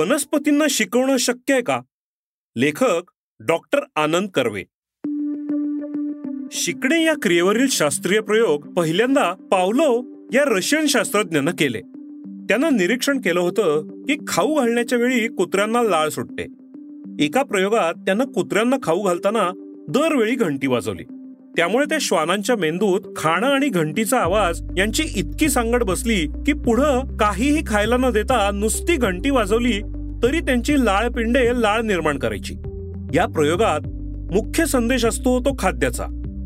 वनस्पतींना शिकवणं शक्य आहे का? लेखक डॉक्टर आनंद कर्वे. शिकणे या क्रियेवरील शास्त्रीय प्रयोग पहिल्यांदा पावलो या रशियन शास्त्रज्ञानं केले. त्यानं निरीक्षण केलं होतं की खाऊ घालण्याच्या वेळी कुत्र्यांना लाळ सुटते. एका प्रयोगात त्यानं कुत्र्यांना खाऊ घालताना दरवेळी घंटी वाजवली. त्यामुळे त्या श्वानांच्या मेंदूत खाणं आणि घंटीचा आवाज यांची इतकी सांगड बसली की पुढं काहीही खायला न देता नुसती घंटी वाजवली तरी त्यांची लाळ पिंडे लाळ निर्माण करायची. या प्रयोगात मुख्य संदेश असतो तो खाद्याचा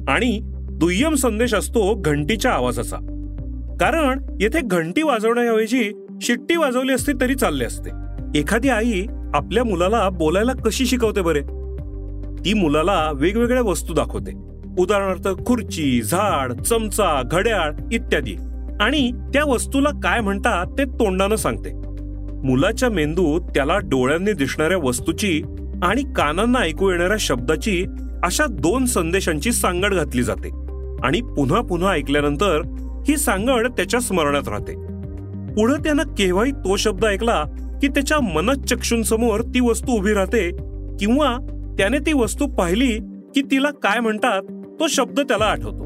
आणि दुय्यम संदेश असतो घंटीच्या आवाजाचा. कारण येथे घंटी वाजवण्याऐवजी शिट्टी वाजवली असती तरी चालले असते. एखादी आई आपल्या मुलाला बोलायला कशी शिकवते बरे? ती मुलाला वेगवेगळ्या वस्तू दाखवते. उदाहरणार्थ खुर्ची झाड चमचा घड्याळ इत्यादी. आणि त्या वस्तूला काय म्हणतात ते तोंडानं सांगते. मुलाच्या मेंदूत त्याला डोळ्यांनी दिसणाऱ्या वस्तूची आणि कानांना ऐकू येणाऱ्या शब्दाची अशा दोन संदेशांची सांगड घातली जाते. आणि पुन्हा पुन्हा ऐकल्यानंतर ही सांगड त्याच्या स्मरणात राहते. पुढे त्यानं केव्हाही तो शब्द ऐकला की त्याच्या मनचक्षूंसमोर ती वस्तू उभी राहते किंवा त्याने ती वस्तू पाहिली की तिला काय म्हणतात तो शब्द त्याला आठवतो.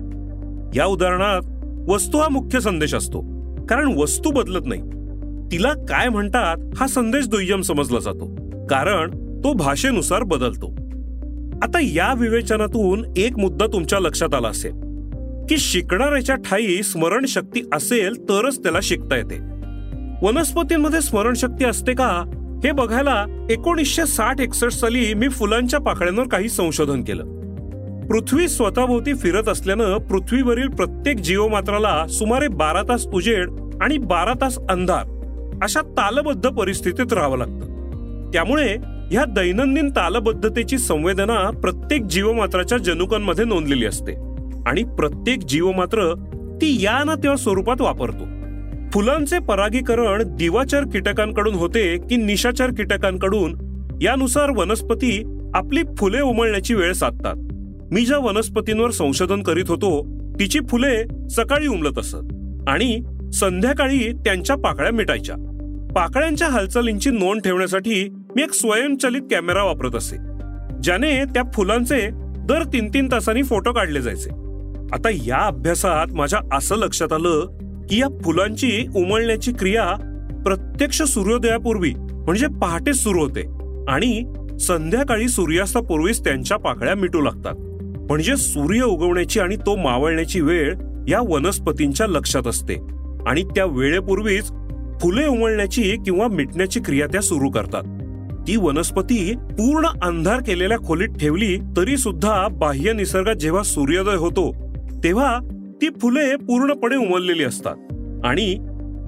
या उदाहरणात वस्तू हा मुख्य संदेश असतो कारण वस्तू बदलत नाही. तिला काय म्हणतात हा संदेश दुय्यम समजला जातो कारण तो भाषेनुसार बदलतो. आता या विवेचनातून एक मुद्दा तुमच्या लक्षात आला असेल की शिकणाऱ्याच्या ठाई स्मरणशक्ती असेल तरच त्याला शिकता येते. वनस्पतींमध्ये स्मरणशक्ती असते का? हे बघायला एकोणीसशे साठ एकसष्ट साली मी फुलांच्या पाकळ्यांवर काही संशोधन केलं. पृथ्वी स्वतःभोवती फिरत असल्यानं पृथ्वीवरील प्रत्येक जीवमात्राला सुमारे बारा तास उजेड आणि बारा तास अंधार अशा तालबद्ध परिस्थितीत राहावं लागतं. त्यामुळे ह्या दैनंदिन तालबद्धतेची संवेदना प्रत्येक जीवमात्राच्या जनुकांमध्ये नोंदलेली असते. आणि प्रत्येक जीवमात्र ती या ना तेव्हा स्वरूपात वापरतो. फुलांचे परागीकरण दिवाचार कीटकांकडून होते की निशाचार कीटकांकडून यानुसार वनस्पती आपली फुले उमळण्याची वेळ साधतात. मी ज्या वनस्पतींवर संशोधन करीत होतो तिची फुले सकाळी उमलत असत आणि संध्याकाळी त्यांच्या पाकळ्या मिटायच्या. पाकळ्यांच्या हालचालींची नोंद ठेवण्यासाठी मी एक स्वयंचलित कॅमेरा वापरत असे ज्याने त्या फुलांचे दर तीन तीन तासांनी फोटो काढले जायचे. आता या अभ्यासात माझ्या असं लक्षात आलं की या फुलांची उमळण्याची क्रिया प्रत्यक्ष सूर्योदयापूर्वी म्हणजे पहाटे सुरू होते आणि संध्याकाळी सूर्यास्तापूर्वीच त्यांच्या पाकळ्या मिटू लागतात. म्हणजे सूर्य उगवण्याची आणि तो मावळण्याची वेळ या वनस्पतींच्या लक्षात असते आणि त्या वेळेपूर्वीच फुले उमळण्याची किंवा मिटण्याची क्रिया त्या सुरू करतात. ती वनस्पती पूर्ण अंधार केलेल्या खोलीत ठेवली तरी सुद्धा बाह्य निसर्गात जेव्हा सूर्योदय होतो तेव्हा ती फुले पूर्णपणे उमललेली असतात. आणि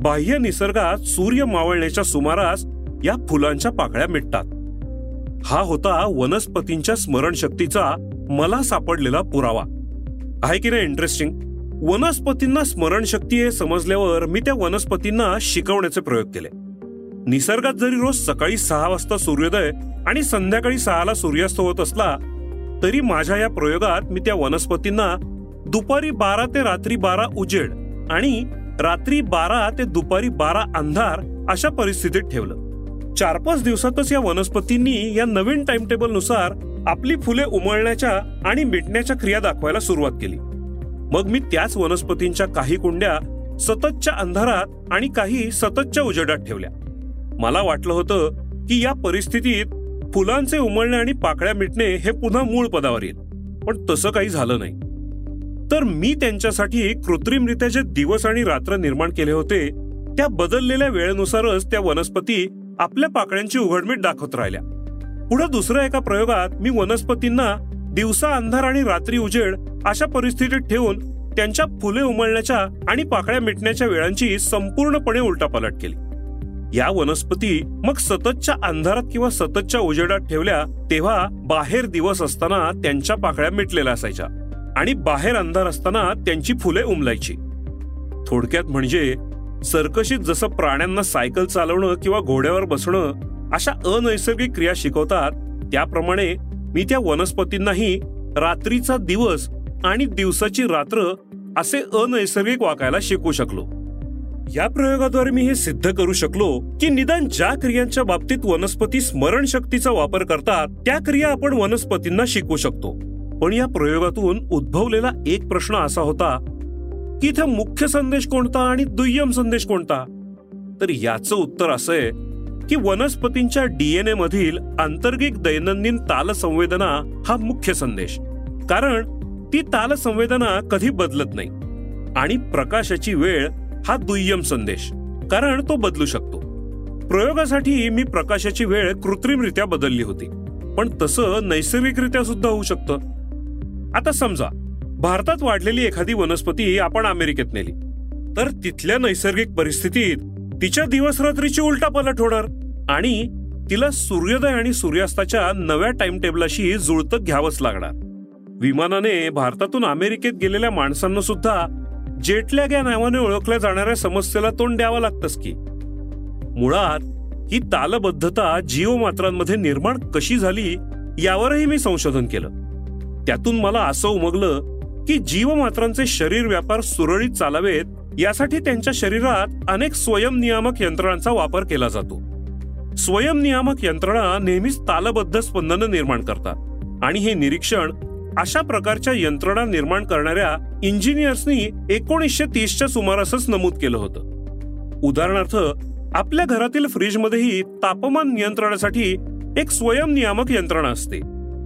बाह्य निसर्गात सूर्य मावळण्याच्या सुमारास या फुलांच्या पाकळ्या मिटतात. हा होता वनस्पतींच्या स्मरणशक्तीचा मला सापडलेला पुरावा. आहे की नाही इंटरेस्टिंग? वनस्पतींना स्मरणशक्ती हे समजल्यावर मी त्या वनस्पतींना शिकवण्याचे प्रयोग केले. निसर्गात जरी रोज सकाळी सहा वाजता सूर्योदय आणि संध्याकाळी सहाला सूर्यास्त होत असला तरी माझ्या या प्रयोगात मी त्या वनस्पतींना दुपारी बारा ते रात्री बारा उजेड आणि रात्री बारा ते दुपारी बारा अंधार अशा परिस्थितीत ठेवलं. चार पाच दिवसातच या वनस्पतींनी या नवीन टाइमटेबलनुसार आपली फुले उमळण्याच्या आणि मिटण्याच्या क्रिया दाखवायला सुरुवात केली. मग मी त्याच वनस्पतींच्या काही कुंड्या सततच्या अंधारात आणि काही सततच्या उजेडात ठेवल्या. मला वाटलं होतं की या परिस्थितीत फुलांचे उमळणे आणि पाकळ्या मिटणे हे पुन्हा मूळ पदावर येईल पण तसं काही झालं नाही. तर मी त्यांच्यासाठी कृत्रिमरित्या जे दिवस आणि रात्र निर्माण केले होते त्या बदललेल्या वेळेनुसारच त्या वनस्पती आपल्या पाकळ्यांची उघडमीट दाखवत राहिल्या. पुढे दुसऱ्या एका प्रयोगात मी वनस्पतींना दिवसा अंधार आणि रात्री उजेड अशा परिस्थितीत ठेवून त्यांच्या फुले उमलण्याच्या आणि पाकळ्या मिटण्याच्या वेळांची संपूर्णपणे उलटापालट केली. या वनस्पती मग सततच्या अंधारात किंवा सततच्या उजेडात ठेवल्या तेव्हा बाहेर दिवस असताना त्यांच्या पाकळ्या मिटलेल्या असायच्या आणि बाहेर अंधार असताना त्यांची फुले उमलायची. थोडक्यात म्हणजे सर्कशीत जसं प्राण्यांना सायकल चालवणं किंवा घोड्यावर बसणं अशा अनैसर्गिक क्रिया शिकवतात त्याप्रमाणे मी त्या वनस्पतींनाही रात्रीचा दिवस आणि दिवसाची रात्र असे अनैसर्गिक वाकायला शिकू शकलो. या प्रयोगाद्वारे मी हे सिद्ध करू शकलो की निदान ज्या क्रियांच्या बाबतीत वनस्पती स्मरणशक्तीचा वापर करतात त्या क्रिया आपण वनस्पतींना शिकू शकतो. पण या प्रयोगातून उद्भवलेला एक प्रश्न असा होता की इथे मुख्य संदेश कोणता आणि दुय्यम संदेश कोणता? तर याचं उत्तर असं आहे की वनस्पतींच्या डीएनए मधील अंतर्गिक दैनंदिन तालसंवेदना हा मुख्य संदेश. कारण ती तालसंवेदना कधी बदलत नाही. आणि प्रकाशाची वेळ हा दुय्यम संदेश. कारण तो बदलू शकतो. प्रयोगासाठी मी प्रकाशाची वेळ कृत्रिमरित्या बदलली होती. पण तसं नैसर्गिकरित्या सुद्धा होऊ शकतं. आता समजा भारतात वाढलेली एखादी वनस्पती आपण अमेरिकेत नेली. तर तिथल्या नैसर्गिक परिस्थितीत तिच्या दिवस रात्रीची उलटा पलट होणार. आणि तिला सूर्योदय आणि सूर्यास्ताच्या नव्या टाइम टेबलाशी जुळतं घ्यावंच लागणार. विमानाने भारतातून अमेरिकेत गेलेल्या माणसांना सुद्धा जेटलॅग या नावाने ओळखल्या जाणाऱ्या समस्येला तोंड द्यावं लागतंच की. मुळात ही तालबद्धता जीवमात्रांमध्ये निर्माण कशी झाली यावरही मी संशोधन केलं. त्यातून मला असं उमगलं की जीवमात्रांचे शरीर व्यापार सुरळीत चालावेत यासाठी त्यांच्या शरीरात अनेक स्वयंनियामक यंत्रणांचा वापर केला जातो. स्वयंनियामक यंत्रणा नेहमीच तालबद्ध स्पंदनं निर्माण करतात. आणि हे निरीक्षण अशा प्रकारच्या यंत्रणा निर्माण करणाऱ्या इंजिनियर्सनी एकोणीसशे तीसच्या सुमारासच नमूद केलं होतं. उदाहरणार्थ आपल्या घरातील फ्रीजमध्येही तापमान नियंत्रणासाठी एक स्वयंनियामक यंत्रणा असते.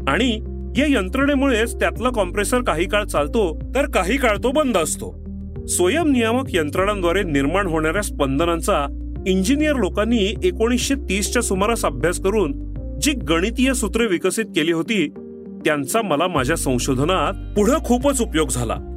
आणि या यंत्रणेमुळेच त्यातला कॉम्प्रेसर काही काळ चालतो तर काही काळ तो बंद असतो. स्वयंनियामक यंत्रणांद्वारे निर्माण होणाऱ्या स्पंदनांचा इंजिनियर लोकांनी एकोणीसशे तीसच्या सुमारास अभ्यास करून जी गणितीय सूत्रे विकसित केली होती त्यांचा मला माझ्या संशोधनात पुढे खूपच उपयोग झाला.